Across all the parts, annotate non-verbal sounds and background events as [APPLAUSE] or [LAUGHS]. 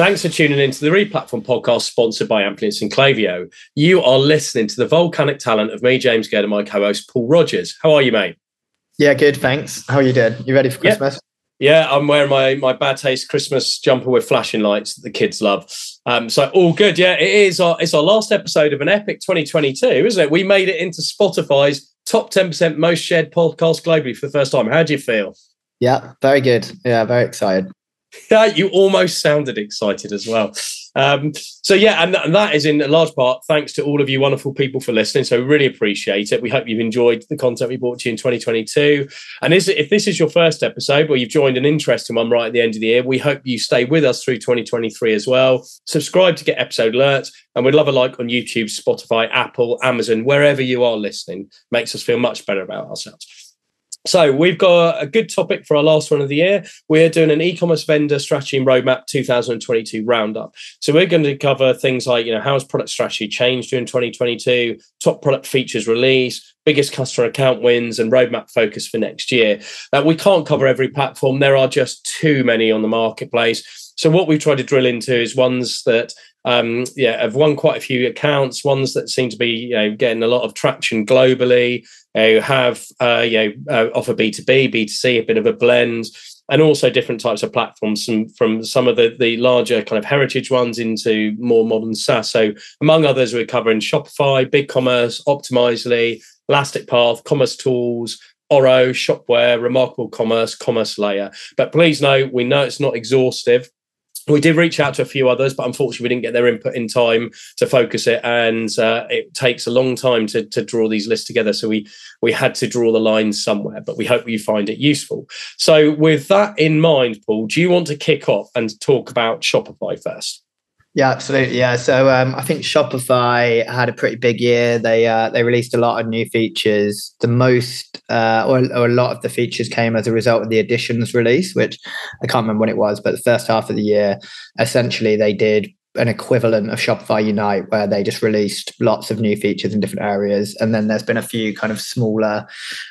Thanks for tuning into the Replatform podcast sponsored by Amplience and Klaviyo. You are listening to the volcanic talent of me, James Gurd, and my co-host Paul Rogers. How are you, mate? Yeah, good. Thanks. How are you doing? You ready for Christmas? Yeah, yeah I'm wearing my my bad taste Christmas jumper with flashing lights that the kids love. Um, so all good. Yeah, it is. Our it's our last episode of an epic 2022, isn't it? We made it into Spotify's top 10% most shared podcast globally for the first time. How do you feel? Yeah, very good. Yeah, very excited. [LAUGHS] Yeah, you almost sounded excited as well. Um, so yeah, and, and, that is in a large part thanks to all of you wonderful people for listening. So really appreciate it. We hope you've enjoyed the content we brought to you in 2022. And is, if this is your first episode or you've joined an interesting one right at the end of the year, we hope you stay with us through 2023 as well. Subscribe to get episode alerts, and we'd love a like on YouTube, Spotify, Apple, Amazon, wherever you are listening. Makes us feel much better about ourselves. So we've got a good topic for our last one of the year. We're doing an e-commerce vendor strategy and roadmap 2022 roundup. So we're going to cover things like, you know, how has product strategy changed during 2022, top product features release, biggest customer account wins, and roadmap focus for next year. Now we can't cover every platform. There are just too many on the marketplace. So what we've tried to drill into is ones that um, yeah, have won quite a few accounts, ones that seem to be you know, getting a lot of traction globally, you have uh, you know uh, offer B2B, B2C, a bit of a blend, and also different types of platforms from, from some of the, the larger kind of heritage ones into more modern SaaS. So among others, we're covering Shopify, BigCommerce, Optimizely, Elastic Path, Commerce Tools, Oro, Shopware, Remarkable Commerce, Commerce Layer. But please note, we know it's not exhaustive we did reach out to a few others, but unfortunately, we didn't get their input in time to focus it, and uh, it takes a long time to, to draw these lists together. So we we had to draw the lines somewhere. But we hope you find it useful. So with that in mind, Paul, do you want to kick off and talk about Shopify first? Yeah, absolutely. Yeah, so um, I think Shopify had a pretty big year. They uh, they released a lot of new features. The most, uh, or, or, a lot of the features came as a result of the editions release, which I can't remember when it was, but the first half of the year, essentially they did an equivalent of Shopify Unite, where they just released lots of new features in different areas, and then there's been a few kind of smaller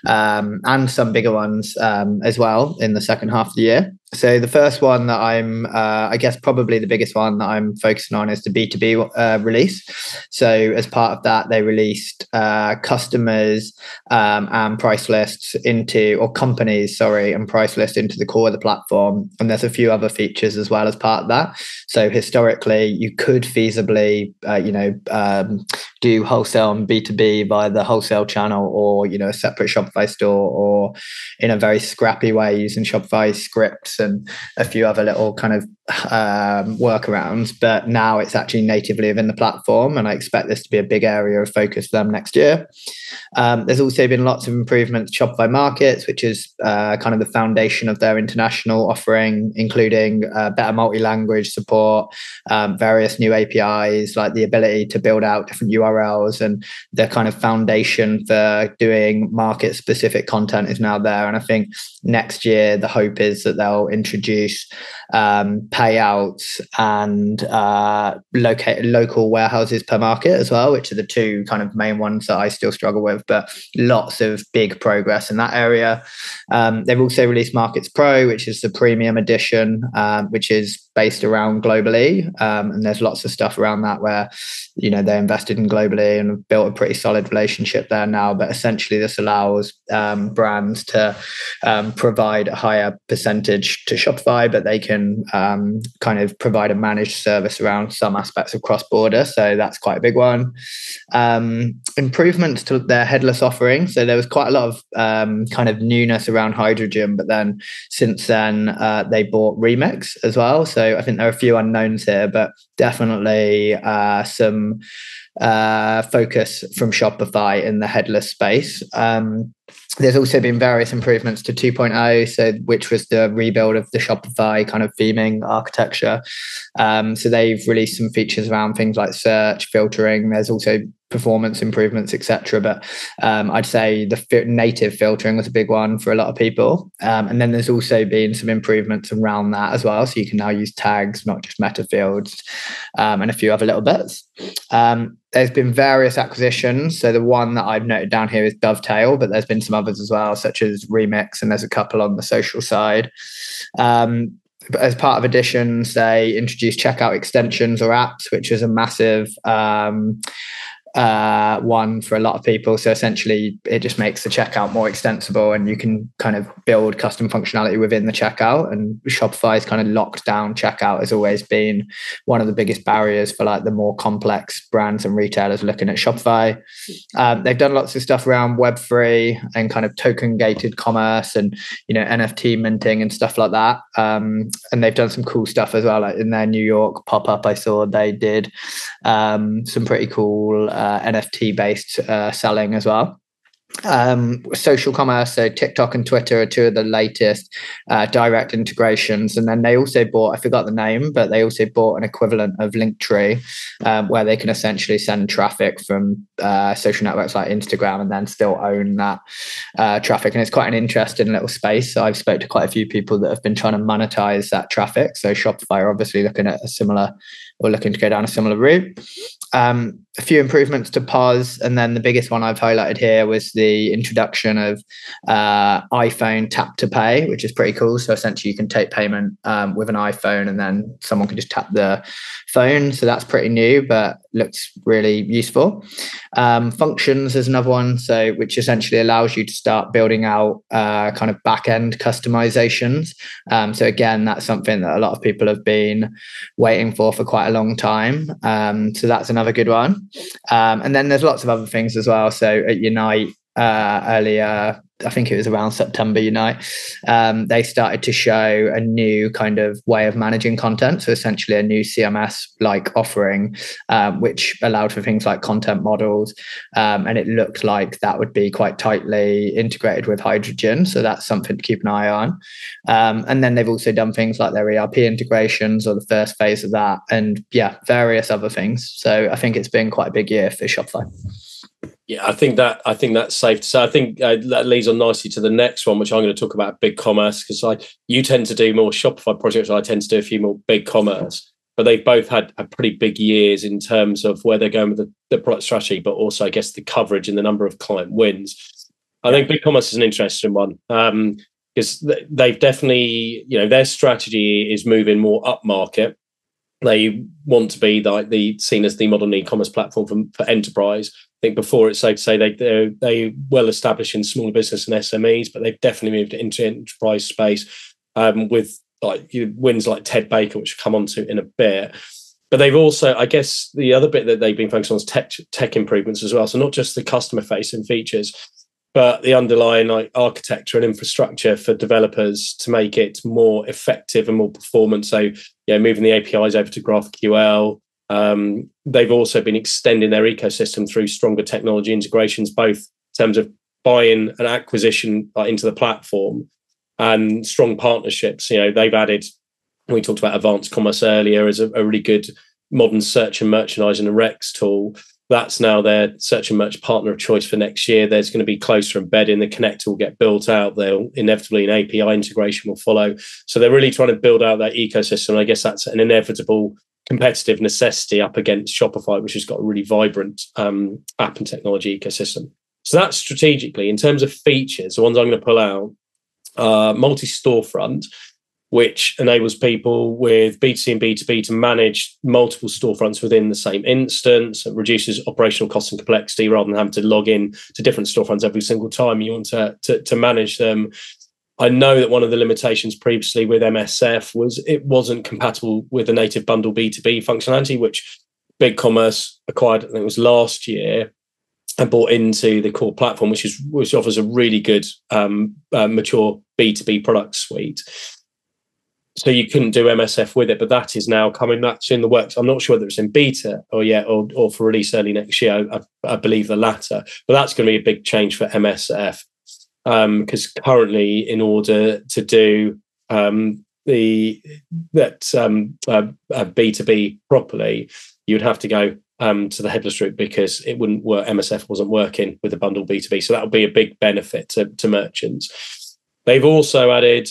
um, and some bigger ones um, as well in the second half of the year. So the first one that I'm, uh, I guess, probably the biggest one that I'm focusing on is the B2B uh, release. So as part of that, they released uh, customers um, and price lists into, or companies, sorry, and price lists into the core of the platform. And there's a few other features as well as part of that. So historically, you could feasibly, uh, you know, um, do wholesale and B2B via the wholesale channel or, you know, a separate Shopify store or in a very scrappy way using Shopify scripts and a few other little kind of um, workarounds. But now it's actually natively within the platform, and I expect this to be a big area of focus for them next year. Um, there's also been lots of improvements to Shopify Markets, which is uh, kind of the foundation of their international offering, including uh, better multi-language support, um, various new APIs, like the ability to build out different URLs, and the kind of foundation for doing market-specific content is now there. And I think next year the hope is that they'll introduce um, payouts and uh, locate local warehouses per market as well, which are the two kind of main ones that I still struggle with. But lots of big progress in that area. Um, they've also released Markets Pro, which is the premium edition, um, which is based around Global-e, um, and there's lots of stuff around that where you know they invested in Global-e and have built a pretty solid relationship there now. But essentially, this allows um, brands to um, provide a higher percentage to Shopify, but they can um, kind of provide a managed service around some aspects of cross border. So that's quite a big one. Um, improvements to their headless offering. So there was quite a lot of um, kind of newness around hydrogen, but then since then uh, they bought Remix as well. So I think there are a few unknowns here, but definitely uh, some uh, focus from Shopify in the headless space. Um, there's also been various improvements to 2.0 so which was the rebuild of the shopify kind of theming architecture. Um, so they've released some features around things like search filtering. There's also performance improvements etc but um, i'd say the native filtering was a big one for a lot of people. Um, and then there's also been some improvements around that as well. So you can now use tags not just meta fields um, and a few other little bits. Um, there's been various acquisitions. So the one that I've noted down here is Dovetale, but there's been some others as well, such as Remix, and there's a couple on the social side. Um, as part of Editions, they introduced checkout extensions or apps, which is a massive um, uh, one for a lot of people. So essentially, it just makes the checkout more extensible, and you can kind of build custom functionality within the checkout. And Shopify's kind of locked down checkout has always been one of the biggest barriers for like the more complex brands and retailers looking at Shopify. Um, they've done lots of stuff around Web three and kind of token gated commerce and you know NFT minting and stuff like that. Um, and they've done some cool stuff as well. Like in their New York pop up, I saw they did um, some pretty cool uh, NFT based uh, selling as well. Um, social commerce, so TikTok and Twitter are two of the latest uh, direct integrations. And then they also bought, I forgot the name, but they also bought an equivalent of Linktree um, where they can essentially send traffic from uh, social networks like Instagram and then still own that uh, traffic. And it's quite an interesting little space. So I've spoke to quite a few people that have been trying to monetize that traffic. So Shopify are obviously looking at a similar or looking to go down a similar route. Um, a few improvements to POS, and then the biggest one I've highlighted here was the introduction of uh, iPhone Tap to Pay, which is pretty cool. So essentially, you can take payment um, with an iPhone, and then someone can just tap the phone. So that's pretty new, but looks really useful. Um, functions is another one, so which essentially allows you to start building out uh, kind of back end customizations. Um, so again, that's something that a lot of people have been waiting for for quite a long time. Um, so that's another good one. Um, and then there's lots of other things as well. So at Unite uh, earlier I think it was around September Unite, um, they started to show a new kind of way of managing content. So essentially, a new CMS like offering, um, which allowed for things like content models, um, and it looked like that would be quite tightly integrated with Hydrogen. So that's something to keep an eye on. Um, and then they've also done things like their ERP integrations or the first phase of that, and yeah, various other things. So I think it's been quite a big year for Shopify. Yeah, I think that I think that's safe to say. I think uh, that leads on nicely to the next one, which I'm going to talk about big commerce because I you tend to do more Shopify projects. I tend to do a few more big commerce, but they've both had a pretty big years in terms of where they're going with the, the product strategy, but also I guess the coverage and the number of client wins. I think big commerce is an interesting one because um, they've definitely you know their strategy is moving more up market. They want to be like the seen as the modern e-commerce platform for, for enterprise I think before it's safe to say they they're, they well established in smaller business and SMEs, but they've definitely moved into enterprise space um, with like wins like Ted Baker, which we'll come on to in a bit. But they've also, I guess, the other bit that they've been focused on is tech tech improvements as well. So not just the customer facing features, but the underlying like architecture and infrastructure for developers to make it more effective and more performant. So yeah, moving the APIs over to GraphQL, um, they've also been extending their ecosystem through stronger technology integrations, both in terms of buying and acquisition uh, into the platform and strong partnerships. You know, they've added, we talked about advanced commerce earlier as a, a really good modern search and merchandising and Rex tool. That's now their search and much partner of choice for next year. There's going to be closer embedding. The connector will get built out. They'll inevitably an API integration will follow. So they're really trying to build out that ecosystem. I guess that's an inevitable competitive necessity up against Shopify, which has got a really vibrant um, app and technology ecosystem. So that's strategically in terms of features. The ones I'm going to pull out, uh, multi storefront, which enables people with B2C and B2B to manage multiple storefronts within the same instance. It reduces operational costs and complexity rather than having to log in to different storefronts every single time you want to, to, to manage them. I know that one of the limitations previously with MSF was it wasn't compatible with the native bundle B2B functionality, which Big Commerce acquired, I think it was last year, and bought into the core platform, which is which offers a really good um, uh, mature B2B product suite. So you couldn't do MSF with it, but that is now coming. That's in the works. I'm not sure whether it's in beta or yet, or, or for release early next year. I, I believe the latter, but that's going to be a big change for MSF because um, currently, in order to do um, the that um, uh, B two B properly, you would have to go um, to the headless route because it wouldn't work. MSF wasn't working with the bundle B two B, so that would be a big benefit to, to merchants. They've also added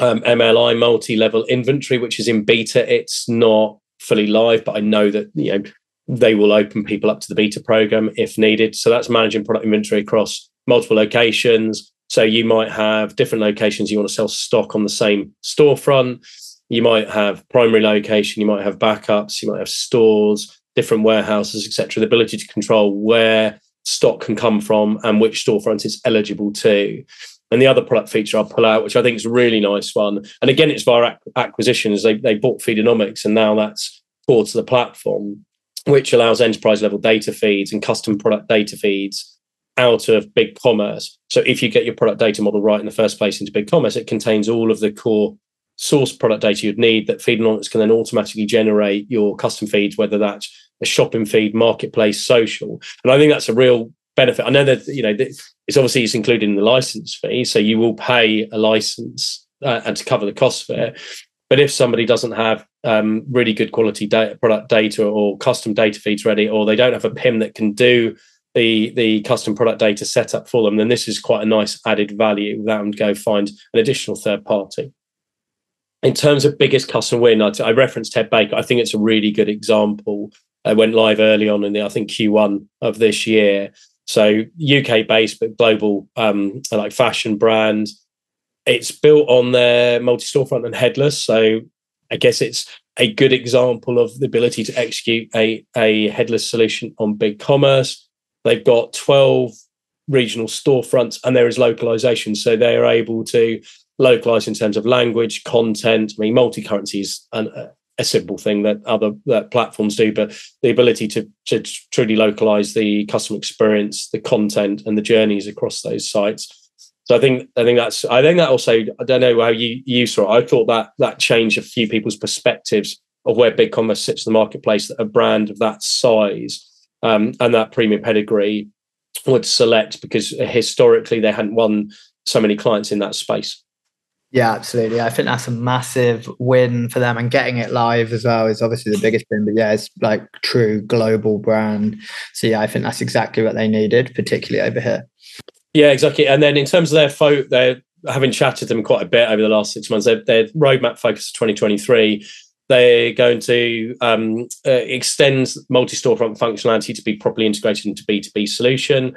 um, MLI multi level inventory, which is in beta. It's not fully live, but I know that you know they will open people up to the beta program if needed. So that's managing product inventory across multiple locations, So you might have different locations you want to sell stock on the same storefront. You might have primary location, you might have backups, you might have stores, different warehouses, etc. The ability to control where stock can come from and which storefront it's eligible to. And the other product feature I'll pull out, which I think is a really nice one, and again, it's via acquisitions. They, they bought Feedonomics, and now that's core to the platform, which allows enterprise level data feeds and custom product data feeds out of big commerce. So if you get your product data model right in the first place into big commerce, it contains all of the core source product data you'd need that Feedonomics can then automatically generate your custom feeds, whether that's a shopping feed, marketplace, social. And I think that's a real benefit. I know that you know it's obviously it's included in the license fee, so you will pay a license uh, and to cover the cost of it. But if somebody doesn't have um, really good quality data, product data or custom data feeds ready, or they don't have a PIM that can do the the custom product data setup for them, then this is quite a nice added value without them to go find an additional third party. In terms of biggest custom win, I, I referenced Ted Baker. I think it's a really good example. I went live early on in the I think Q1 of this year, so UK based but global, um, like fashion brand. It's built on their multi storefront and headless. So I guess it's a good example of the ability to execute a, a headless solution on big commerce. They've got 12 regional storefronts and there is localization. So they are able to localize in terms of language, content. I mean, multi currencies and a simple thing that other that platforms do, but the ability to, to truly localize the customer experience, the content, and the journeys across those sites. So I think I think that's I think that also I don't know how you you saw it. I thought that that changed a few people's perspectives of where big commerce sits in the marketplace. That a brand of that size um, and that premium pedigree would select because historically they hadn't won so many clients in that space. Yeah, absolutely. I think that's a massive win for them, and getting it live as well is obviously the biggest thing. But yeah, it's like true global brand. So yeah, I think that's exactly what they needed, particularly over here. Yeah, exactly. And then in terms of their fo- they're having chatted them quite a bit over the last six months. Their, their roadmap focus 2023. They're going to um, uh, extend multi-storefront functionality to be properly integrated into B2B solution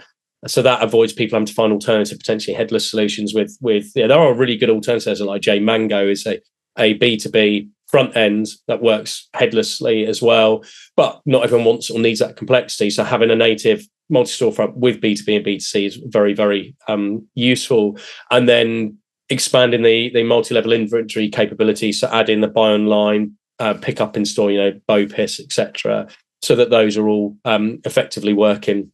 so that avoids people having to find alternative, potentially headless solutions. With with yeah, there are really good alternatives like J Mango is a a B two B front end that works headlessly as well. But not everyone wants or needs that complexity. So having a native multi-storefront with B2B and B2C is very, very um, useful. And then expanding the the multi-level inventory capabilities, so adding the buy online, uh, pick up in store, you know, BOPIS, etc., so that those are all um, effectively working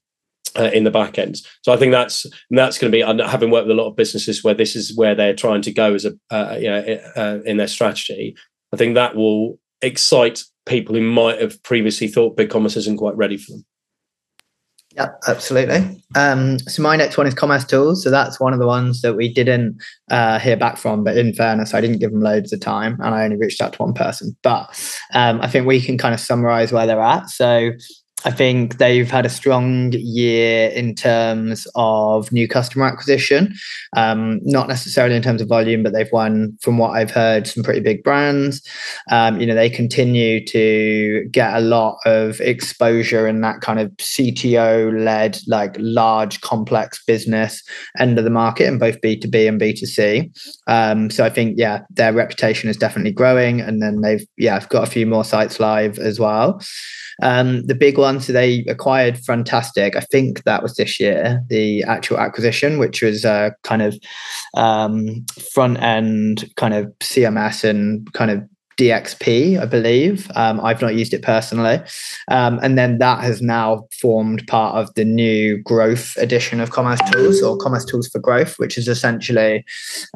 uh, in the back end. So I think that's that's going to be. Having worked with a lot of businesses where this is where they're trying to go as a uh, you know uh, in their strategy, I think that will excite people who might have previously thought big commerce isn't quite ready for them. Yeah, absolutely. Um, so my next one is Commerce Tools. So that's one of the ones that we didn't uh, hear back from. But in fairness, I didn't give them loads of time, and I only reached out to one person. But um, I think we can kind of summarize where they're at. So I think they've had a strong year in terms of new customer acquisition. Um, not necessarily in terms of volume, but they've won, from what I've heard, some pretty big brands. Um, you know, they continue to get a lot of exposure in that kind of CTO led, like large, complex business end of the market in both B2B and B2C. Um, so I think, yeah, their reputation is definitely growing. And then they've, yeah, I've got a few more sites live as well. Um, the big one, so they acquired Frontastic. I think that was this year, the actual acquisition, which was a kind of um, front end kind of CMS and kind of DXP, I believe. Um, I've not used it personally. Um, and then that has now formed part of the new growth edition of Commerce Tools or Commerce Tools for Growth, which is essentially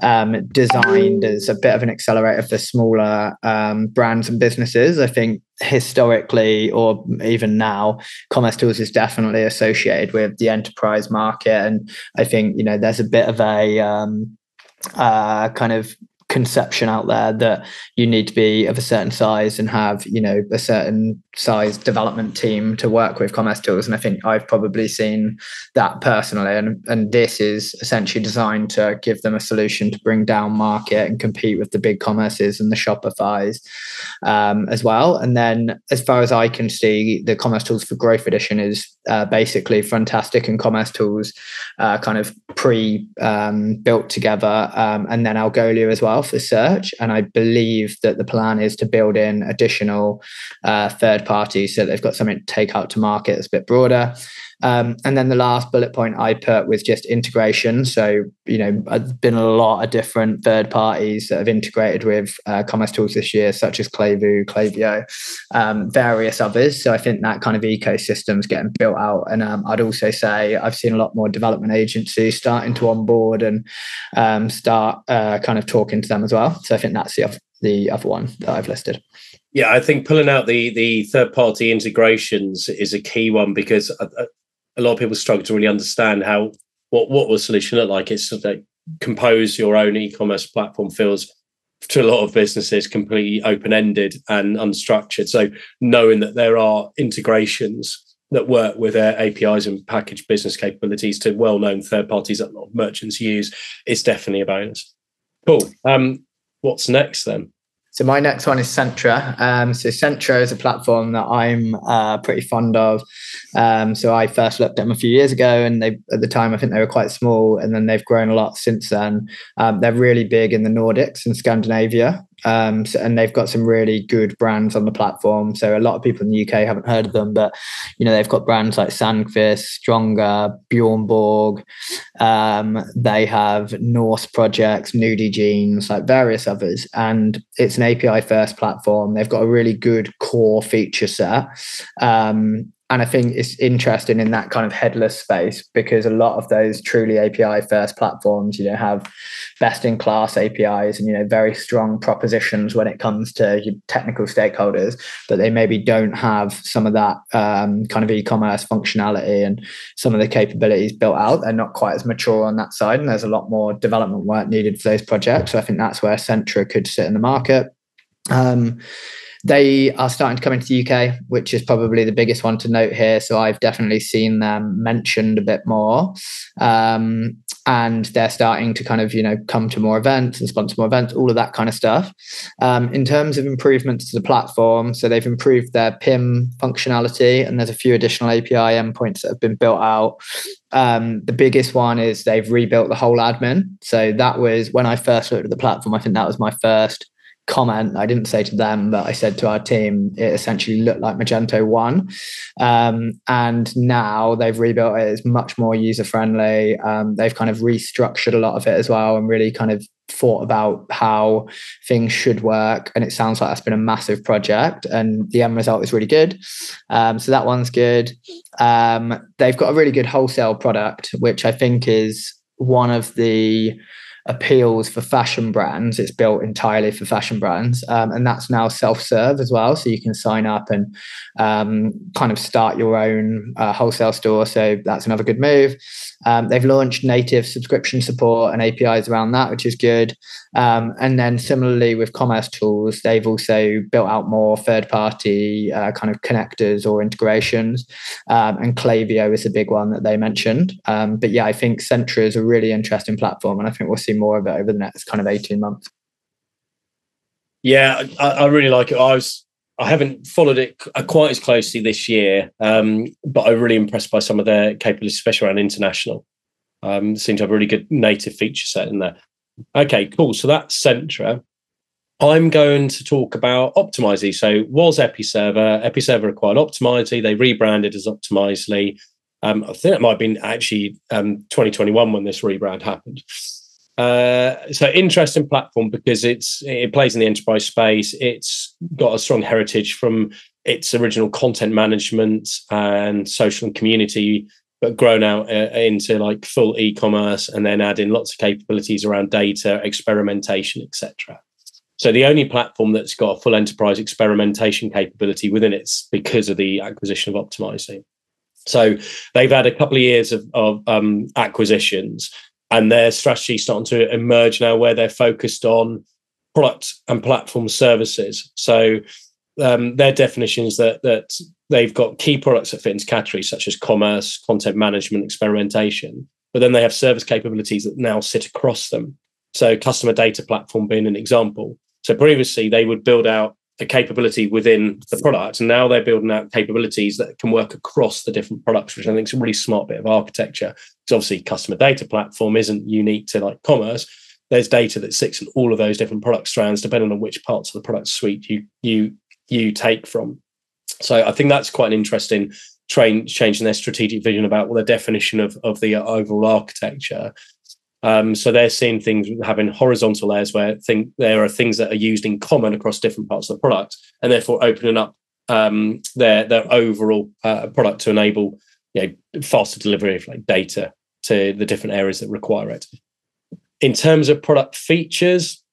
um, designed as a bit of an accelerator for smaller um, brands and businesses. I think historically or even now commerce tools is definitely associated with the enterprise market and i think you know there's a bit of a um, uh, kind of conception out there that you need to be of a certain size and have you know a certain size development team to work with commerce tools. And i think i've probably seen that personally. And, and this is essentially designed to give them a solution to bring down market and compete with the big commerces and the shopify's um, as well. And then as far as i can see the commerce tools for growth edition is uh, basically Frontastic. And Commerce Tools uh, kind of pre um, built together, um, and then Algolia as well for search. And I believe that the plan is to build in additional uh, third parties so they've got something to take out to market that's a bit broader. Um, and then the last bullet point I put was just integration. So, you know, there's been a lot of different third parties that have integrated with uh, commerce tools this year, such as Klevu, Klaviyo, um, various others. So I think that kind of ecosystem is getting built out. And um, I'd also say I've seen a lot more development agencies starting to onboard and um, start uh, kind of talking to them as well. So I think that's the other, the other one that I've listed. Yeah, I think pulling out the the third party integrations is a key one because a lot of people struggle to really understand how what what will solution look like. It's like compose your own e-commerce platform feels to a lot of businesses completely open-ended and unstructured. So knowing that there are integrations that work with their APIs and package business capabilities to well-known third parties that a lot of merchants use is definitely a bonus. Cool. Um, what's next then? So my next one is Centra. Um, so Centra is a platform that I'm uh, pretty fond of. Um, so I first looked at them a few years ago, and they at the time I think they were quite small, and then they've grown a lot since then. Um, they're really big in the Nordics and Scandinavia. Um, so, and they've got some really good brands on the platform. So a lot of people in the UK haven't heard of them, but you know they've got brands like Sandqvist, Stronger, Bjornborg. Um, they have Norse projects, Nudie Jeans, like various others, and it's an API first platform. They've got a really good core feature set. Um, and I think it's interesting in that kind of headless space because a lot of those truly API first platforms, you know, have best in class APIs and you know very strong propositions when it comes to technical stakeholders, but they maybe don't have some of that um, kind of e-commerce functionality and some of the capabilities built out. They're not quite as mature on that side, and there's a lot more development work needed for those projects. So I think that's where Centra could sit in the market. Um, they are starting to come into the UK, which is probably the biggest one to note here. So I've definitely seen them mentioned a bit more. Um, and they're starting to kind of, you know, come to more events and sponsor more events, all of that kind of stuff. Um, in terms of improvements to the platform, so they've improved their PIM functionality, and there's a few additional API endpoints that have been built out. Um, the biggest one is they've rebuilt the whole admin. So that was when I first looked at the platform, I think that was my first comment I didn't say to them, but I said to our team, it essentially looked like Magento 1. Um, and now they've rebuilt it. It's much more user friendly. Um, they've kind of restructured a lot of it as well and really kind of thought about how things should work. And it sounds like that's been a massive project and the end result is really good. Um, so that one's good. Um, they've got a really good wholesale product, which I think is one of the appeals for fashion brands. It's built entirely for fashion brands, um, and that's now self-serve as well. So you can sign up and um, kind of start your own uh, wholesale store. So that's another good move. Um, they've launched native subscription support and APIs around that, which is good. Um, and then similarly with commerce tools, they've also built out more third-party uh, kind of connectors or integrations. Um, and Klaviyo is a big one that they mentioned. Um, but yeah, I think Centra is a really interesting platform, and I think we'll see more of it over the next kind of eighteen months. Yeah, I, I really like it. I was I haven't followed it quite as closely this year, um, but I'm really impressed by some of their capabilities, especially around international. Um, seem to have a really good native feature set in there. Okay, cool. So that's Centra. I'm going to talk about Optimizely. So was Episerver, Episerver acquired Optimizely. They rebranded as Optimizely. Um, I think it might have been actually um, 2021 when this rebrand happened. Uh, so interesting platform because it's it plays in the enterprise space. It's got a strong heritage from its original content management and social and community, but grown out uh, into like full e-commerce and then adding lots of capabilities around data, experimentation, etc. So the only platform that's got a full enterprise experimentation capability within it's because of the acquisition of Optimizely. So they've had a couple of years of, of um, acquisitions and their strategy starting to emerge now where they're focused on product and platform services. So um, their definitions that that they've got key products that fit into categories such as commerce, content management, experimentation, but then they have service capabilities that now sit across them. So customer data platform being an example. So previously they would build out a capability within the product, and now they're building out capabilities that can work across the different products, which I think is a really smart bit of architecture. Because obviously, customer data platform isn't unique to like commerce. There's data that sits in all of those different product strands, depending on which parts of the product suite you you you take from. So I think that's quite an interesting train change in their strategic vision about well, the definition of of the overall architecture. Um, so they're seeing things having horizontal layers where think there are things that are used in common across different parts of the product, and therefore opening up um, their their overall uh, product to enable you know, faster delivery of like data to the different areas that require it. In terms of product features,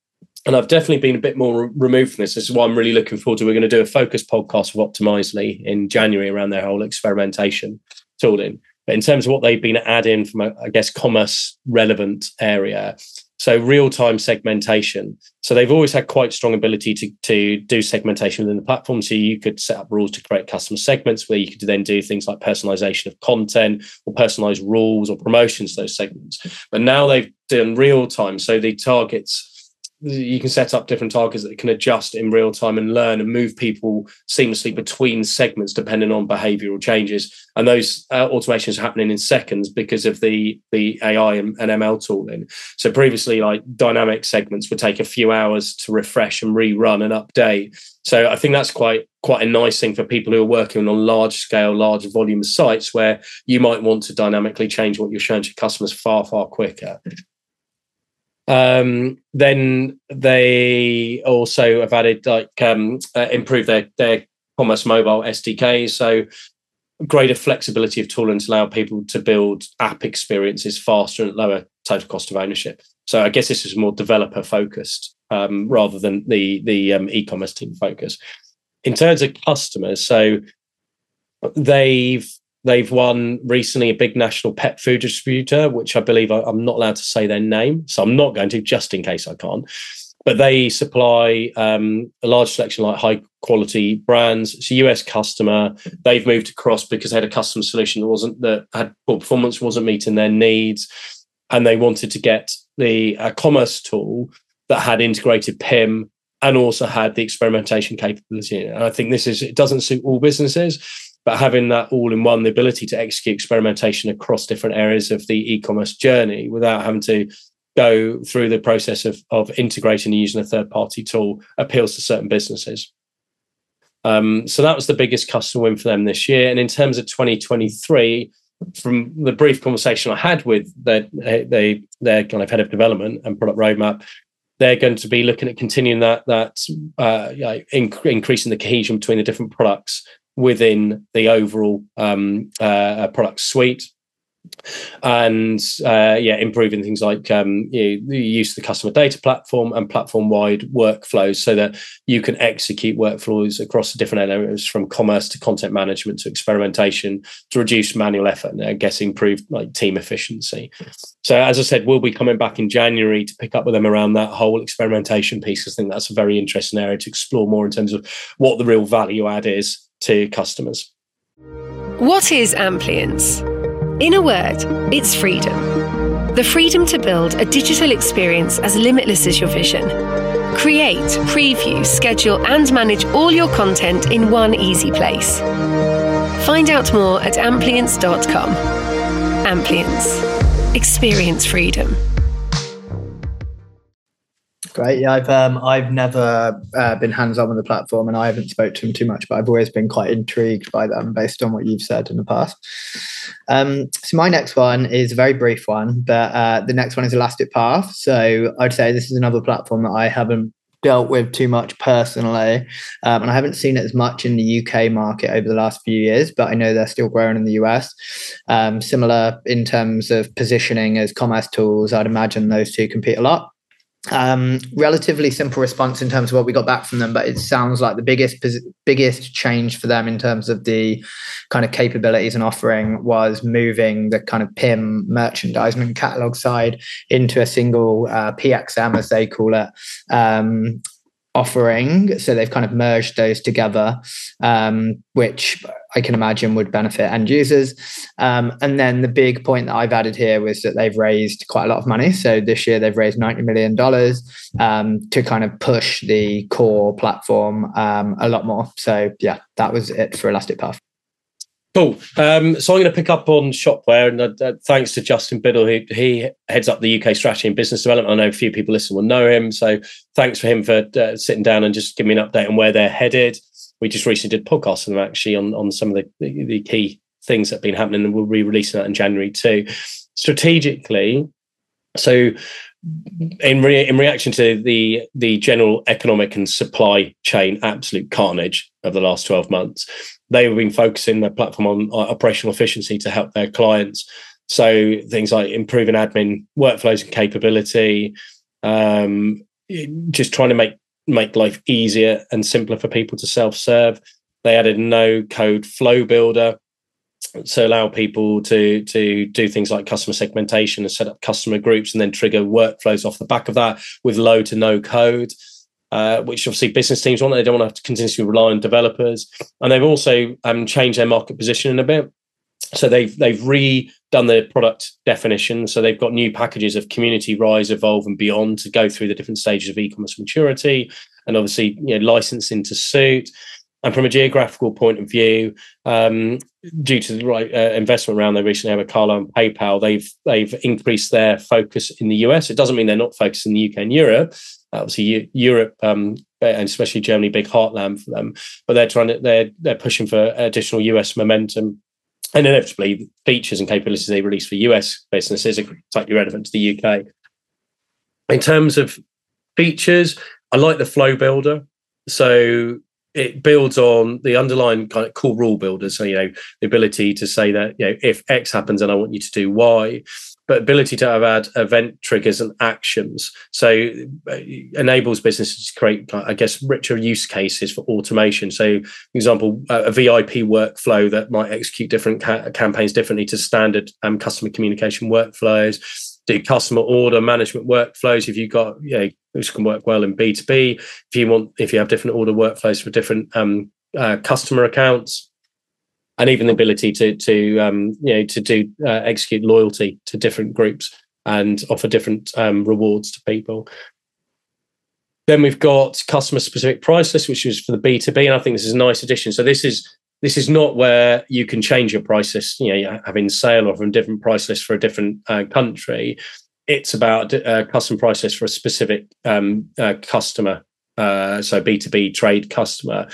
and I've definitely been a bit more removed from this. This is why I'm really looking forward to. We're going to do a focus podcast with Optimizely in January around their whole experimentation tooling. But in terms of what they've been adding from a, I guess, commerce relevant area, so real time segmentation. So they've always had quite strong ability to, to do segmentation within the platform. So you could set up rules to create custom segments where you could then do things like personalization of content or personalized rules or promotions to those segments. But now they've done real time. So the targets you can set up different targets that can adjust in real time and learn and move people seamlessly between segments depending on behavioral changes. And those uh, automations are happening in seconds because of the the ai and, and, ml tooling. So previously like dynamic segments would take a few hours to refresh and rerun and update. So i think that's quite quite a nice thing for people who are working on large scale large volume sites where you might want to dynamically change what you're showing to customers far far quicker um, then they also have added like um, uh, improve their their commerce mobile SDK, so greater flexibility of tooling to allow people to build app experiences faster and lower total cost of ownership. So I guess this is more developer focused um, rather than the the um, e-commerce team focus. In terms of customers, so they've They've won recently a big national pet food distributor, which I believe I, am not allowed to say their name, so I'm not going to, just in case I can't. But they supply um, a large selection like high quality brands. It's a US customer. They've moved across because they had a custom solution that wasn't that had poor performance, wasn't meeting their needs, and they wanted to get the uh, commerce tool that had integrated PIM and also had the experimentation capability. And I think this is it doesn't suit all businesses but having that all in one, the ability to execute experimentation across different areas of the e-commerce journey without having to go through the process of, of integrating and using a third party tool appeals to certain businesses. Um, so that was the biggest customer win for them this year. And in terms of 2023, from the brief conversation I had with their, their kind of head of development and product roadmap, they're going to be looking at continuing that that uh, inc- increasing the cohesion between the different products within the overall um, uh, product suite and uh, yeah, improving things like um, you know, the use of the customer data platform and platform-wide workflows, so that you can execute workflows across the different areas, from commerce to content management to experimentation, to reduce manual effort and I guess improve like team efficiency. So, as I said, we'll be coming back in January to pick up with them around that whole experimentation piece. Because I think that's a very interesting area to explore more in terms of what the real value add is to customers. What is Amplience? In a word, it's freedom. The freedom to build a digital experience as limitless as your vision. Create, preview, schedule, and manage all your content in one easy place. Find out more at amplience.com. Amplience. Experience freedom. Great. Yeah, I've um, I've never uh, been hands on with the platform, and I haven't spoke to them too much, but I've always been quite intrigued by them based on what you've said in the past. Um, so my next one is a very brief one, but uh, the next one is Elastic Path. So I'd say this is another platform that I haven't dealt with too much personally, um, and I haven't seen it as much in the UK market over the last few years. But I know they're still growing in the US. Um, similar in terms of positioning as commerce tools, I'd imagine those two compete a lot um, relatively simple response in terms of what we got back from them, but it sounds like the biggest biggest change for them in terms of the kind of capabilities and offering was moving the kind of PIM merchandising catalog side into a single uh, PXM as they call it. Um, offering. So they've kind of merged those together, um, which I can imagine would benefit end users. Um, and then the big point that I've added here was that they've raised quite a lot of money. So this year they've raised $90 million um, to kind of push the core platform um, a lot more. So yeah, that was it for Elastic Path. Cool. Um, so I'm going to pick up on Shopware, and uh, uh, thanks to Justin Biddle, he, he heads up the UK strategy and business development. I know a few people listening will know him, so thanks for him for uh, sitting down and just giving me an update on where they're headed. We just recently did podcasts with them actually on on some of the, the, the key things that have been happening, and we'll be releasing that in January too. Strategically, so in re- in reaction to the the general economic and supply chain absolute carnage of the last 12 months they've been focusing their platform on uh, operational efficiency to help their clients. So things like improving admin workflows and capability, um, just trying to make make life easier and simpler for people to self serve. They added no code flow builder to allow people to to do things like customer segmentation and set up customer groups and then trigger workflows off the back of that with low to no code uh, which obviously business teams want. They don't want to have to continuously rely on developers, and they've also um, changed their market position a bit. So they've they've redone the product definition. So they've got new packages of community, rise, evolve, and beyond to go through the different stages of e-commerce maturity, and obviously you know licensing to suit. And from a geographical point of view, um, due to the right uh, investment round they recently had with Carlyle and PayPal, they've they've increased their focus in the US. It doesn't mean they're not focused in the UK and Europe, obviously Europe um, and especially Germany, big heartland for them. But they're trying to they're they're pushing for additional US momentum. And inevitably, features and capabilities they release for US businesses are tightly relevant to the UK. In terms of features, I like the flow builder. So it builds on the underlying kind of core rule builders. So, you know, the ability to say that, you know, if X happens and I want you to do Y, ability to add event triggers and actions. So uh, enables businesses to create, I guess, richer use cases for automation. So, for example, a VIP workflow that might execute different ca- campaigns differently to standard um, customer communication workflows. Do customer order management workflows. If you've got, you know, which can work well in B2B. If you want, if you have different order workflows for different um, uh, customer accounts, and even the ability to to um, you know to do uh, execute loyalty to different groups and offer different um, rewards to people. Then we've got customer specific price list, which is for the B two B, and I think this is a nice addition. So this is this is not where you can change your price list. You know, having sale or from different price lists for a different uh, country. It's about a uh, custom price list for a specific um, uh, customer uh, so B2B trade customer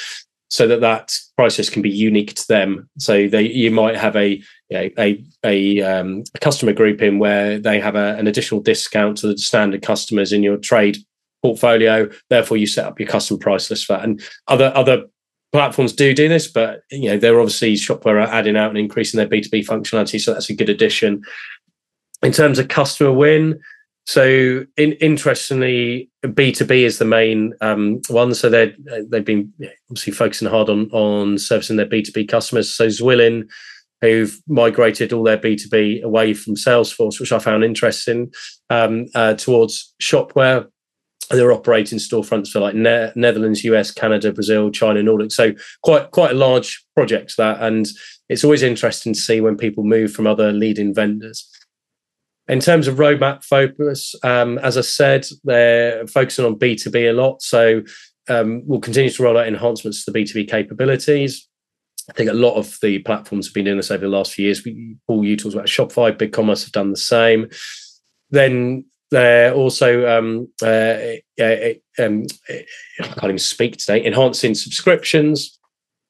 so that that process can be unique to them. So they you might have a a a, um, a customer group in where they have a, an additional discount to the standard customers in your trade portfolio. Therefore, you set up your custom price list for that. And other other platforms do do this, but you know they're obviously Shopware are adding out and increasing their B two B functionality, so that's a good addition. In terms of customer win, so, in, interestingly, B two B is the main um, one. So they they've been obviously focusing hard on on servicing their B two B customers. So Zwilling, who've migrated all their B two B away from Salesforce, which I found interesting, um, uh, towards Shopware. They're operating storefronts for like ne- Netherlands, US, Canada, Brazil, China, Nordic. So quite quite a large project that, and it's always interesting to see when people move from other leading vendors. In terms of roadmap focus, um, as I said, they're focusing on B2B a lot. So um, we'll continue to roll out enhancements to the B2B capabilities. I think a lot of the platforms have been doing this over the last few years. We, Paul, you talked about Shopify, BigCommerce have done the same. Then they're also um, uh, uh, I can't even speak today. Enhancing subscriptions,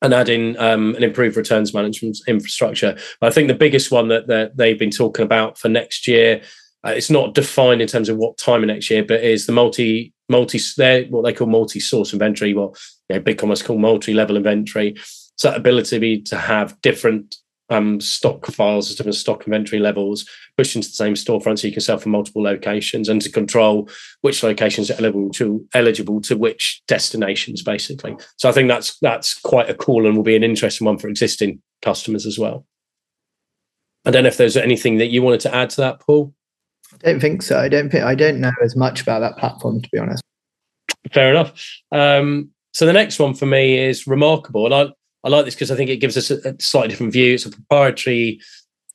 and adding um, an improved returns management infrastructure. I think the biggest one that, that they've been talking about for next year, uh, it's not defined in terms of what time of next year, but is the multi multi They're what they call multi source inventory. Well, you know, BigCommerce call multi level inventory. So that ability to have different um, stock files, as different stock inventory levels, pushed into the same storefront so you can sell from multiple locations and to control which locations are eligible to eligible to which destinations, basically. So I think that's that's quite a cool and will be an interesting one for existing customers as well. I don't know if there's anything that you wanted to add to that, Paul. I don't think so. I don't think I don't know as much about that platform to be honest. Fair enough. Um, so the next one for me is remarkable, and I I like this because I think it gives us a, slightly different view. It's a proprietary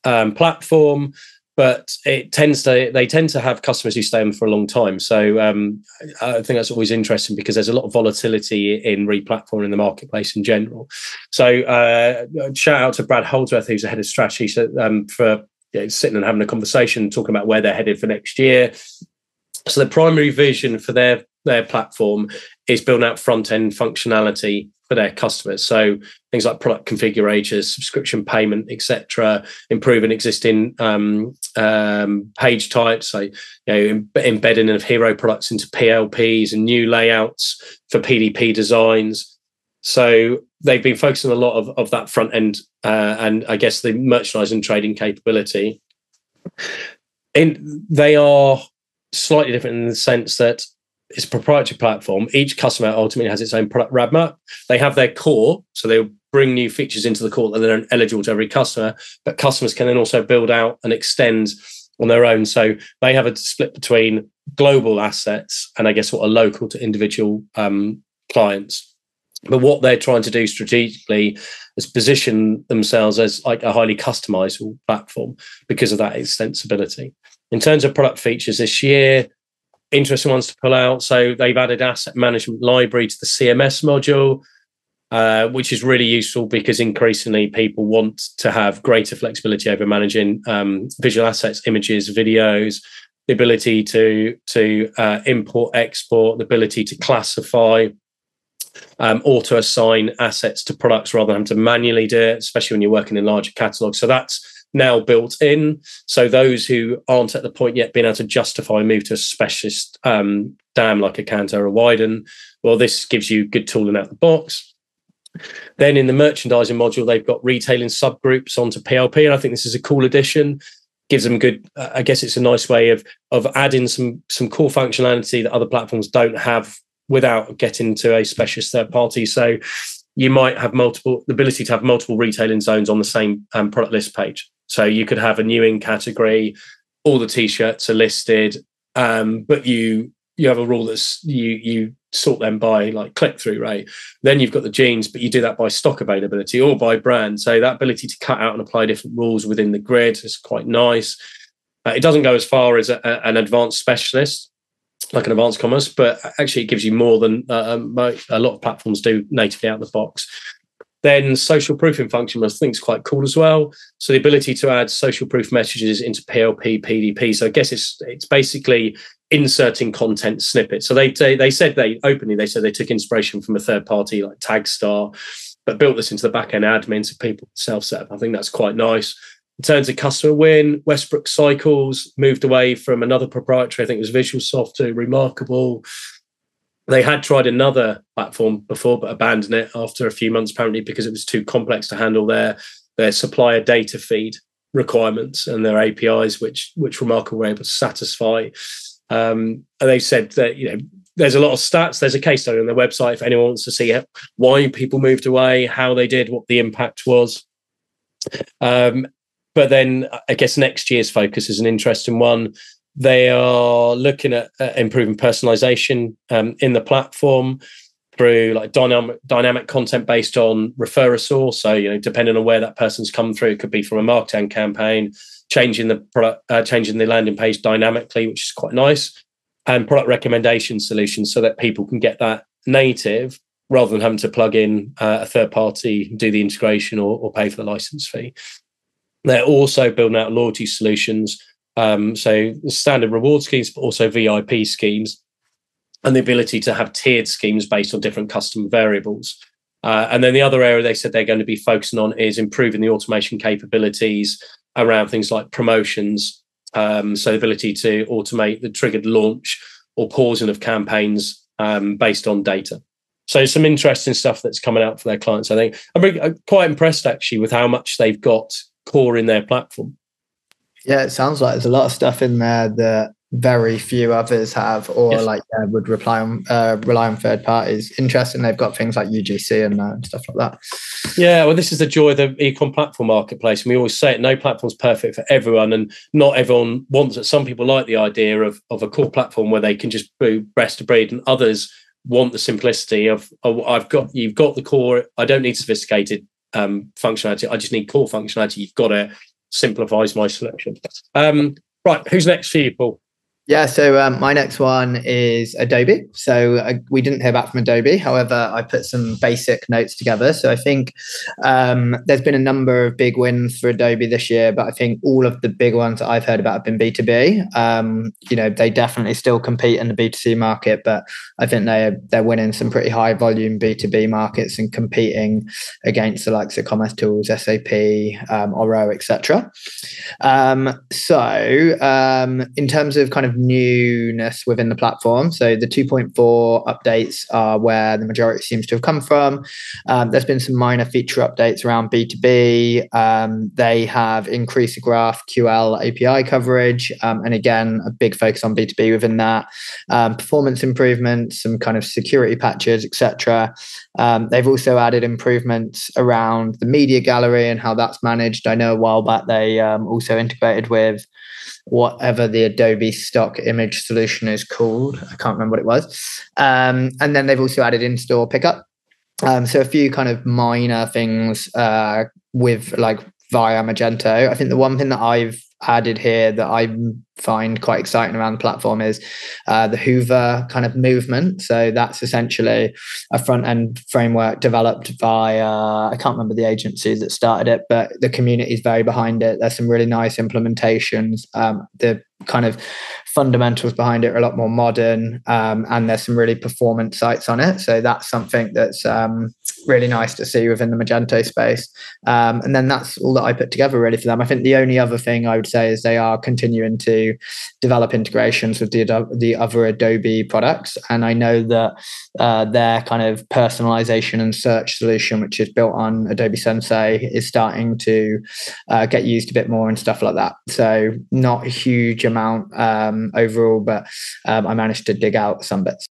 um, platform, but it tends to they tend to have customers who stay on for a long time. So um, I think that's always interesting because there's a lot of volatility in replatforming in the marketplace in general. So uh, shout out to Brad Holdsworth, who's the head of strategy, so, um, for sitting and having a conversation, talking about where they're headed for next year. So the primary vision for their their platform is building out front end functionality for their customers. So things like product configurators, subscription payment, etc., improving existing um, um, page types, so you know, embedding of hero products into PLPs and new layouts for PDP designs. So they've been focusing a lot of, of that front end uh, and I guess the merchandising trading capability. In they are slightly different in the sense that it's a proprietary platform. Each customer ultimately has its own product roadmap. They have their core, so they'll bring new features into the core that are eligible to every customer. But customers can then also build out and extend on their own. So they have a split between global assets and I guess what are local to individual um, clients. But what they're trying to do strategically is position themselves as like a highly customizable platform because of that extensibility. In terms of product features this year, interesting ones to pull out. So they've added asset management library to the CMS module, uh, which is really useful because increasingly people want to have greater flexibility over managing um, visual assets, images, videos, the ability to to uh, import, export, the ability to classify. Um, auto assign assets to products rather than having to manually do it, especially when you're working in larger catalogs. So that's now built in. So those who aren't at the point yet being able to justify move to a specialist um, DAM like a Canto or a Widen, well, this gives you good tooling out the box. Then in the merchandising module, they've got retailing subgroups onto PLP, and I think this is a cool addition. Gives them good. Uh, I guess it's a nice way of of adding some some core functionality that other platforms don't have without getting to a specialist third party. So you might have multiple the ability to have multiple retailing zones on the same um, product list page. So you could have a new in category, all the t-shirts are listed, um, but you you have a rule that's you you sort them by like click through rate. Then you've got the jeans, but you do that by stock availability or by brand. So that ability to cut out and apply different rules within the grid is quite nice. Uh, it doesn't go as far as a, a, an advanced specialist like an advanced commerce, but actually it gives you more than uh, um, a lot of platforms do natively out of the box. Then social proofing function, I think is quite cool as well. So the ability to add social proof messages into PLP, PDP. So I guess it's it's basically inserting content snippets. So they they, they said they openly they said they took inspiration from a third party like Taggstar, but built this into the back end admin so people self set up. I think that's quite nice. In terms of customer win, Westbrook Cycles moved away from another proprietary, I think it was Visualsoft to Remarkable they had tried another platform before but abandoned it after a few months apparently because it was too complex to handle their their supplier data feed requirements and their apis which which remarkable were able to satisfy. Um, and they said that you know there's a lot of stats. There's a case study on their website if anyone wants to see it. why people moved away how they did what the impact was. Um, but then i guess next year's focus is an interesting one they are looking at improving personalization um, in the platform through like dynamic dynamic content based on referrer source. So you know, depending on where that person's come through, it could be from a marketing campaign, changing the product, uh, changing the landing page dynamically, which is quite nice, and product recommendation solutions so that people can get that native rather than having to plug in uh, a third party, do the integration, or, or pay for the license fee. They're also building out loyalty solutions um, so standard reward schemes, but also VIP schemes, and the ability to have tiered schemes based on different customer variables. Uh, and then the other area they said they're going to be focusing on is improving the automation capabilities around things like promotions. Um, so the ability to automate the triggered launch or pausing of campaigns um, based on data. So some interesting stuff that's coming out for their clients. I think I'm, really, I'm quite impressed actually with how much they've got core in their platform. Yeah, it sounds like there's a lot of stuff in there that very few others have, or yes. like uh, would rely on uh, rely on third parties. Interesting, they've got things like UGC and uh, stuff like that. Yeah, well, this is the joy of the ecom platform marketplace. And we always say it: no platform's perfect for everyone, and not everyone wants it. Some people like the idea of of a core platform where they can just do best of breed, and others want the simplicity of oh, I've got you've got the core. I don't need sophisticated um, functionality. I just need core functionality. You've got it. Simplifies my selection. Um, right, who's next for you, Paul? Yeah, so um, my next one is Adobe. So uh, we didn't hear back from Adobe. However, I put some basic notes together. So I think um, there's been a number of big wins for Adobe this year, but I think all of the big ones that I've heard about have been B2B. Um, you know, they definitely still compete in the B2C market, but I think they're, they're winning some pretty high volume B2B markets and competing against the likes of commercetools, SAP, um, Oro, etc. Um, so um, in terms of kind of newness within the platform. So the 2.4 updates are where the majority seems to have come from. Um, there's been some minor feature updates around B2B. Um, they have increased the GraphQL API coverage. Um, and again, a big focus on B2B within that. Um, performance improvements, some kind of security patches, etc. Um, they've also added improvements around the media gallery and how that's managed. I know a while back they um, also integrated with whatever the Adobe stock image solution is called. I can't remember what it was. Um, and then they've also added in-store pickup. Um, so a few kind of minor things uh, with like via Magento. I think the one thing that I've added here that I find quite exciting around the platform is uh, the Hyvä kind of movement. So that's essentially a front end framework developed by uh, I can't remember the agency that started it, but the community is very behind it. There's some really nice implementations. Um, the kind of fundamentals behind it are a lot more modern, um, and there's some really performance sites on it. So that's something that's um, really nice to see within the Magento space. Um, and then that's all that I put together really for them. I think the only other thing I would say is they are continuing to develop integrations with the the other Adobe products, and I know that uh, their kind of personalization and search solution, which is built on Adobe Sensei, is starting to uh, get used a bit more and stuff like that. So not a huge amount um, overall, but um, I managed to dig out some bits.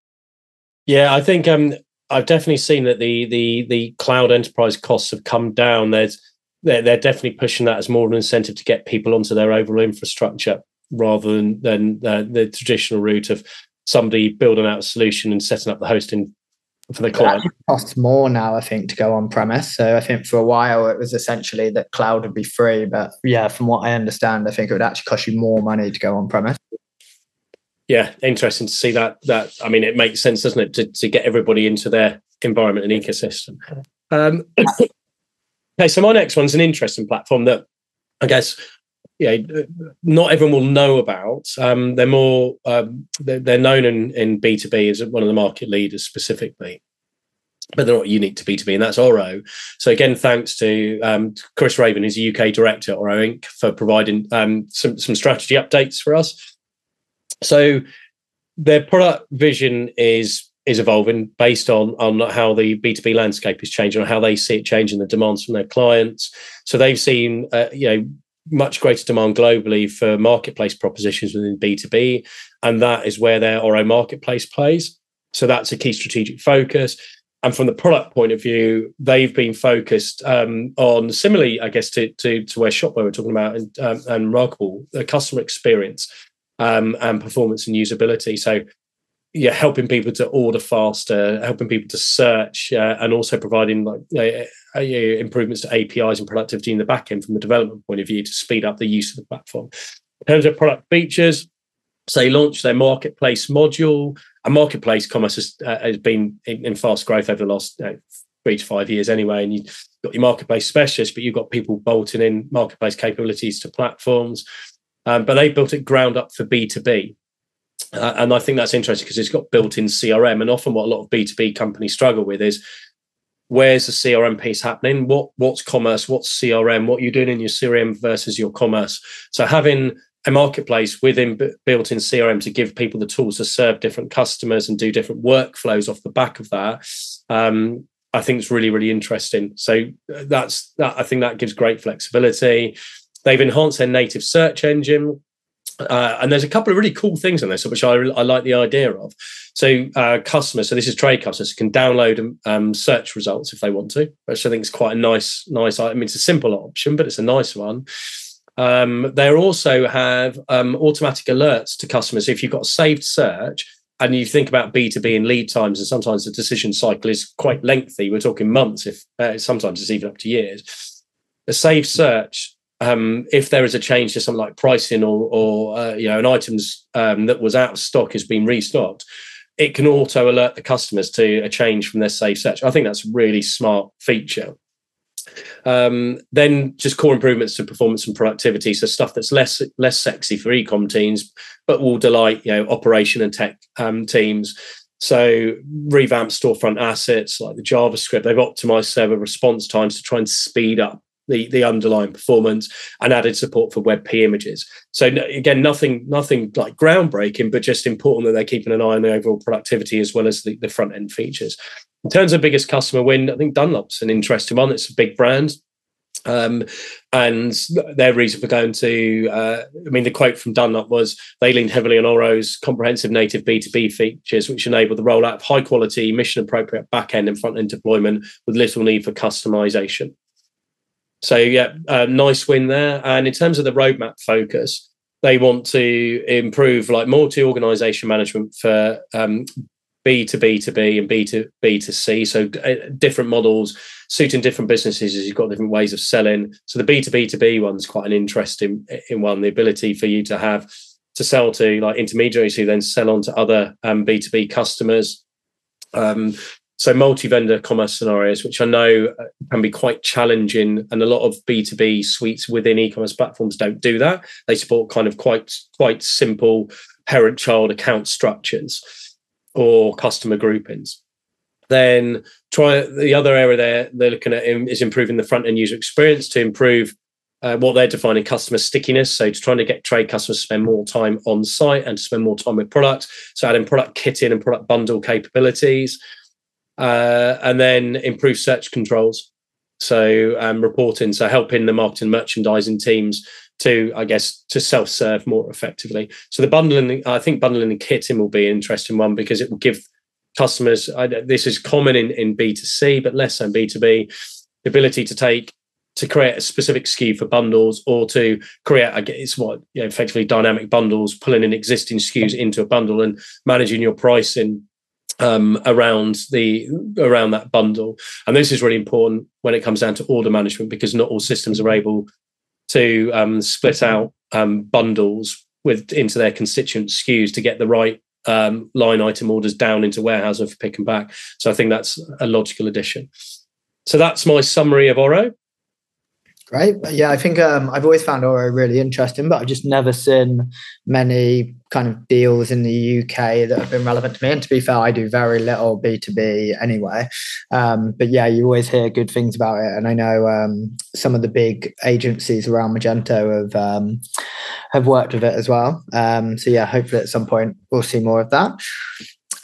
Yeah, I think um, I've definitely seen that the the the cloud enterprise costs have come down. There's they're, they're definitely pushing that as more of an incentive to get people onto their overall infrastructure rather than than uh, the traditional route of somebody building out a solution and setting up the hosting for the client. It costs more now, I think, to go on premise. So I think for a while it was essentially that cloud would be free, but yeah, from what I understand, I think it would actually cost you more money to go on premise yeah, interesting to see that. That I mean, it makes sense, doesn't it, to, to get everybody into their environment and ecosystem. Um, [COUGHS] okay, so my next one's an interesting platform that I guess yeah, not everyone will know about. Um, they're more um, they're, they're, known in in B two B as one of the market leaders specifically, but they're not unique to B two B, and that's Oro. So again, thanks to um, Chris Raven, who's a UK director at Oro Inc, for providing um, some some strategy updates for us. So their product vision is is evolving based on on how the B2B landscape is changing, or how they see it changing the demands from their clients. So they've seen uh, you know much greater demand globally for marketplace propositions within B2B, and that is where their Oro marketplace plays. So that's a key strategic focus. And from the product point of view, they've been focused um, on similarly, I guess, to to, to where Shopware we're talking about and, um, and Remarkable, the customer experience um, and performance and usability. So, yeah, helping people to order faster, helping people to search, uh, and also providing like uh, uh, improvements to APIs and productivity in the backend from the development point of view to speed up the use of the platform. In terms of product features, so they launched their marketplace module. A marketplace commerce has, uh, has been in, in, fast growth over the last uh, three to five years anyway. And you've got your marketplace specialists, but you've got people bolting in marketplace capabilities to platforms. Um, but they built it ground up for B2B. Uh, and I think that's interesting because it's got built in CRM. And often what a lot of B2B companies struggle with is where's the CRM piece happening? What what's commerce? What's CRM? What you're doing in your CRM versus your commerce? So having a marketplace within built in CRM to give people the tools to serve different customers and do different workflows off the back of that. Um, I think it's really, really interesting. So uh, that's that. I think that gives great flexibility. They've enhanced their native search engine. Uh, and there's a couple of really cool things in this, which I, I like the idea of. So, uh, customers, so this is trade customers, can download um, search results if they want to, which I think is quite a nice, nice. I mean, it's a simple option, but it's a nice one. Um, they also have um, automatic alerts to customers. If you've got a saved search, and you think about B2B and lead times, and sometimes the decision cycle is quite lengthy. We're talking months, if uh, sometimes it's even up to years. A saved search, um, if there is a change to something like pricing or, or uh, you know, an items um, that was out of stock has been restocked, it can auto alert the customers to a change from their safe search. I think that's a really smart feature. Um, then just core improvements to performance and productivity. So stuff that's less less sexy for ecom teams, but will delight you know operation and tech um, teams. So revamp storefront assets like the JavaScript. They've optimized server response times to try and speed up the, the underlying performance and added support for WebP images. So again, nothing nothing like groundbreaking, but just important that they're keeping an eye on the overall productivity as well as the, the front end features. In terms of biggest customer win, I think Dunlop's an interesting one. It's a big brand. Um, and their reason for going to, uh, I mean, the quote from Dunlop was they leaned heavily on Oro's comprehensive native B2B features, which enable the rollout of high quality, mission appropriate back end and front end deployment with little need for customization. So, yeah, nice win there. And in terms of the roadmap focus, they want to improve like multi organization management for um, B to B to B and B to B to C. So uh, different models suiting different businesses as you've got different ways of selling. So the B to B to B one's quite an interesting in one, the ability for you to have to sell to like intermediaries who then sell on to other um, B2B customers. Um, so multi-vendor commerce scenarios, which I know uh, can be quite challenging, and a lot of B2B suites within e-commerce platforms don't do that. They support kind of quite quite simple parent-child account structures or customer groupings. Then try the other area there they're looking at is improving the front end user experience to improve uh, what they're defining customer stickiness. So to trying to get trade customers to spend more time on site and to spend more time with products. So adding product kit in and product bundle capabilities. Uh, and then improve search controls. So um, reporting, so helping the marketing merchandising teams to, I guess, to self-serve more effectively. So the bundling, I think bundling and kitting will be an interesting one because it will give customers. I, this is common in in B two C, but less than B two B. The ability to take to create a specific SKU for bundles or to create, I guess, what you know, effectively dynamic bundles, pulling in existing SKUs into a bundle and managing your pricing um, around the around that bundle. And this is really important when it comes down to order management because not all systems are able to um, split out um, bundles with into their constituent SKUs to get the right um, line item orders down into warehousing for pick and pack. So I think that's a logical addition. So that's my summary of Oro. Great. Yeah, I think um, I've always found Oro really interesting, but I've just never seen many kind of deals in the UK that have been relevant to me. And to be fair, I do very little B2B anyway. Um, but yeah, you always hear good things about it. And I know um, some of the big agencies around Magento have um, have worked with it as well. Um, so yeah, hopefully at some point we'll see more of that.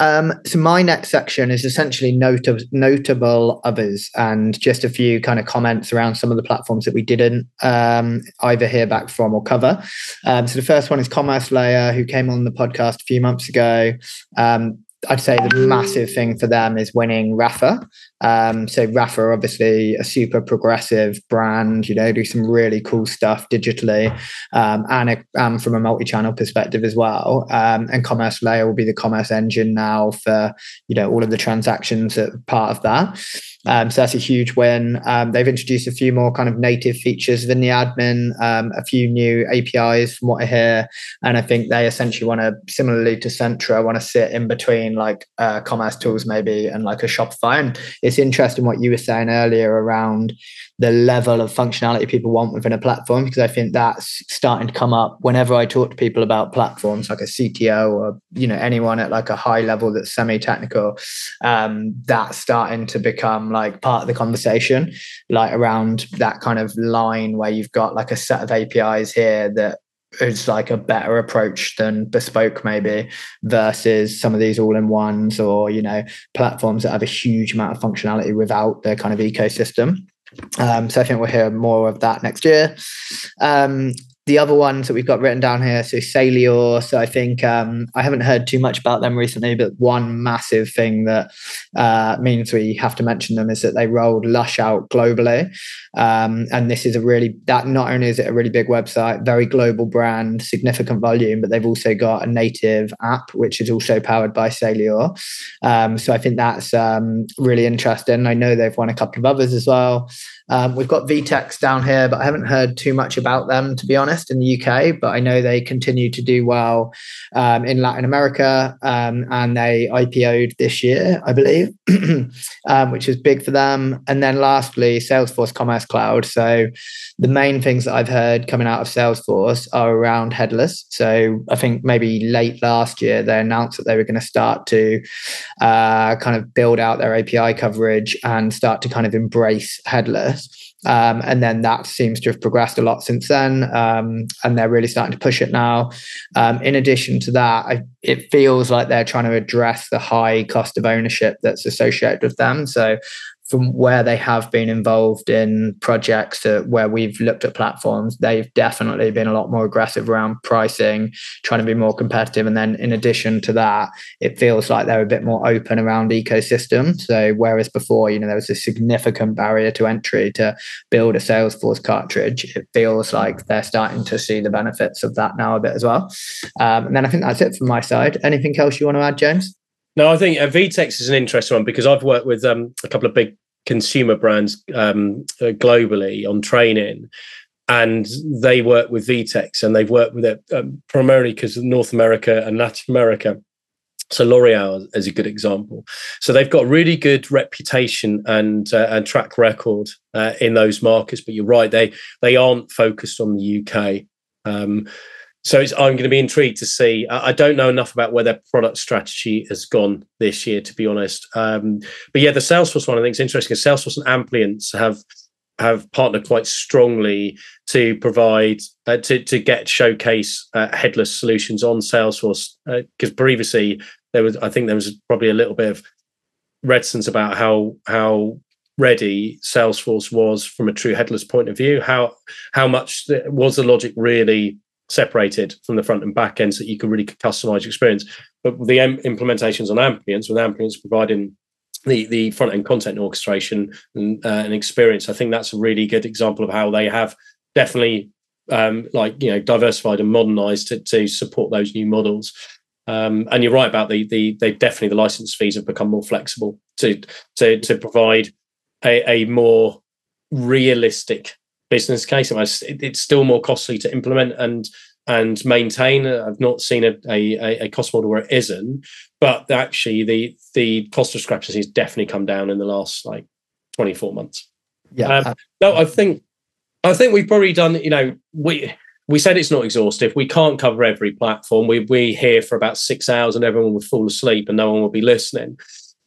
Um, so my next section is essentially notable, notable others and just a few kind of comments around some of the platforms that we didn't um, either hear back from or cover. Um, so the first one is Commerce Layer, who came on the podcast a few months ago. Um, I'd say the massive thing for them is winning Rapha. Um, so Rapha, obviously a super progressive brand, you know, do some really cool stuff digitally um, and a, um, from a multi-channel perspective as well. Um, and Commerce Layer will be the commerce engine now for, you know, all of the transactions that are part of that. Um, so that's a huge win. Um, they've introduced a few more kind of native features within the admin, a few new APIs from what I hear, and I think they essentially want to, similarly to Centra, want to sit in between like uh, commercetools maybe and like a Shopify. And it's interesting what you were saying earlier around the level of functionality people want within a platform because I think that's starting to come up whenever I talk to people about platforms like a CTO or you know anyone at like a high level that's semi-technical um, that's starting to become like part of the conversation like around that kind of line where you've got like a set of APIs here that is like a better approach than bespoke maybe versus some of these all-in-ones or you know platforms that have a huge amount of functionality without their kind of ecosystem um, so I think we'll hear more of that next year. Um, the other ones that we've got written down here, so Saleor. So I think um, I haven't heard too much about them recently, but one massive thing that uh, means we have to mention them is that they rolled Lush out globally, um, and this is a really that not only is it a really big website, very global brand, significant volume, but they've also got a native app which is also powered by Saleor. Um, so I think that's um, really interesting. I know they've won a couple of others as well. Um, we've got VTEX down here, but I haven't heard too much about them, to be honest, in the UK. But I know they continue to do well um, in Latin America um, and they IPO'd this year, I believe, [CLEARS THROAT] um, which is big for them. And then lastly, Salesforce Commerce Cloud. So the main things that I've heard coming out of Salesforce are around headless. So I think maybe late last year, they announced that they were going to start to uh, kind of build out their API coverage and start to kind of embrace headless. Um, and then that seems to have progressed a lot since then. Um, and they're really starting to push it now. Um, in addition to that, I, it feels like they're trying to address the high cost of ownership that's associated with them. So from where they have been involved in projects to where we've looked at platforms, they've definitely been a lot more aggressive around pricing, trying to be more competitive. And then in addition to that, it feels like they're a bit more open around ecosystem. So whereas before, you know, there was a significant barrier to entry to build a Salesforce cartridge, it feels like they're starting to see the benefits of that now a bit as well. Um, and then I think that's it from my side. Anything else you want to add, James? No, I think uh, VTEX is an interesting one because I've worked with um, a couple of big consumer brands um, uh, globally on training, and they work with VTEX and they've worked with it um, primarily because North America and Latin America. So L'Oreal is a good example. So they've got really good reputation and uh, and track record uh, in those markets. But you're right, they they aren't focused on the UK. Um, so I'm going to be intrigued to see. I don't know enough about where their product strategy has gone this year, to be honest. Um, but yeah, the Salesforce one I think is interesting. Salesforce and Amplience have have partnered quite strongly to provide uh, to to get showcase uh, headless solutions on Salesforce because uh, previously there was I think there was probably a little bit of reticence about how how ready Salesforce was from a true headless point of view. How how much was the logic really separated from the front and back end so that you can really customize your experience. But the implementations on Amplience, with Amplience providing the, the front end content orchestration and, uh, and experience, I think that's a really good example of how they have definitely um, like you know diversified and modernized to, to support those new models. Um, and you're right about the the they definitely the license fees have become more flexible to to to provide a, a more realistic business case. It's still more costly to implement and and maintain. I've not seen a, a, a cost model where it isn't, but actually the the cost discrepancy has definitely come down in the last like 24 months. Yeah. Um, no, I think I think we've probably done, you know, we we said it's not exhaustive. We can't cover every platform. We we here for about six hours and everyone would fall asleep and no one will be listening.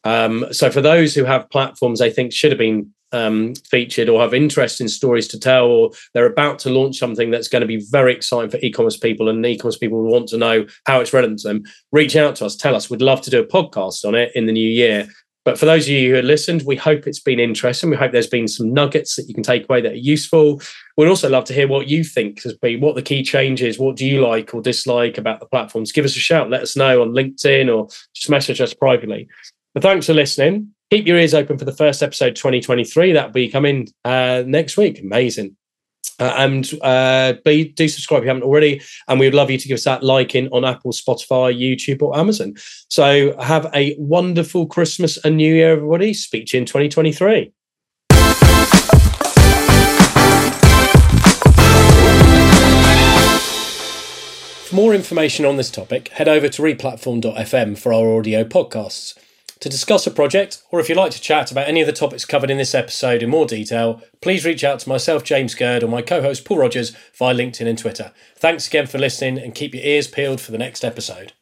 Um, so for those who have platforms they think should have been um, featured or have interesting stories to tell, or they're about to launch something that's going to be very exciting for e-commerce people, and e-commerce people want to know how it's relevant to them, reach out to us, tell us. We'd love to do a podcast on it in the new year. But for those of you who have listened, we hope it's been interesting. We hope there's been some nuggets that you can take away that are useful. We'd also love to hear what you think has been, what the key changes, what do you like or dislike about the platforms? Give us a shout. Let us know on LinkedIn or just message us privately. But thanks for listening keep your ears open for the first episode 2023. That'll be coming uh, next week. Amazing. Uh, and uh, be, do subscribe if you haven't already. And we would love you to give us that like in on Apple, Spotify, YouTube, or Amazon. So have a wonderful Christmas and New Year, everybody. Speak to you in 2023. For more information on this topic, head over to replatform.fm for our audio podcasts. To discuss a project, or if you'd like to chat about any of the topics covered in this episode in more detail, please reach out to myself, James Gurd, or my co host, Paul Rogers, via LinkedIn and Twitter. Thanks again for listening and keep your ears peeled for the next episode.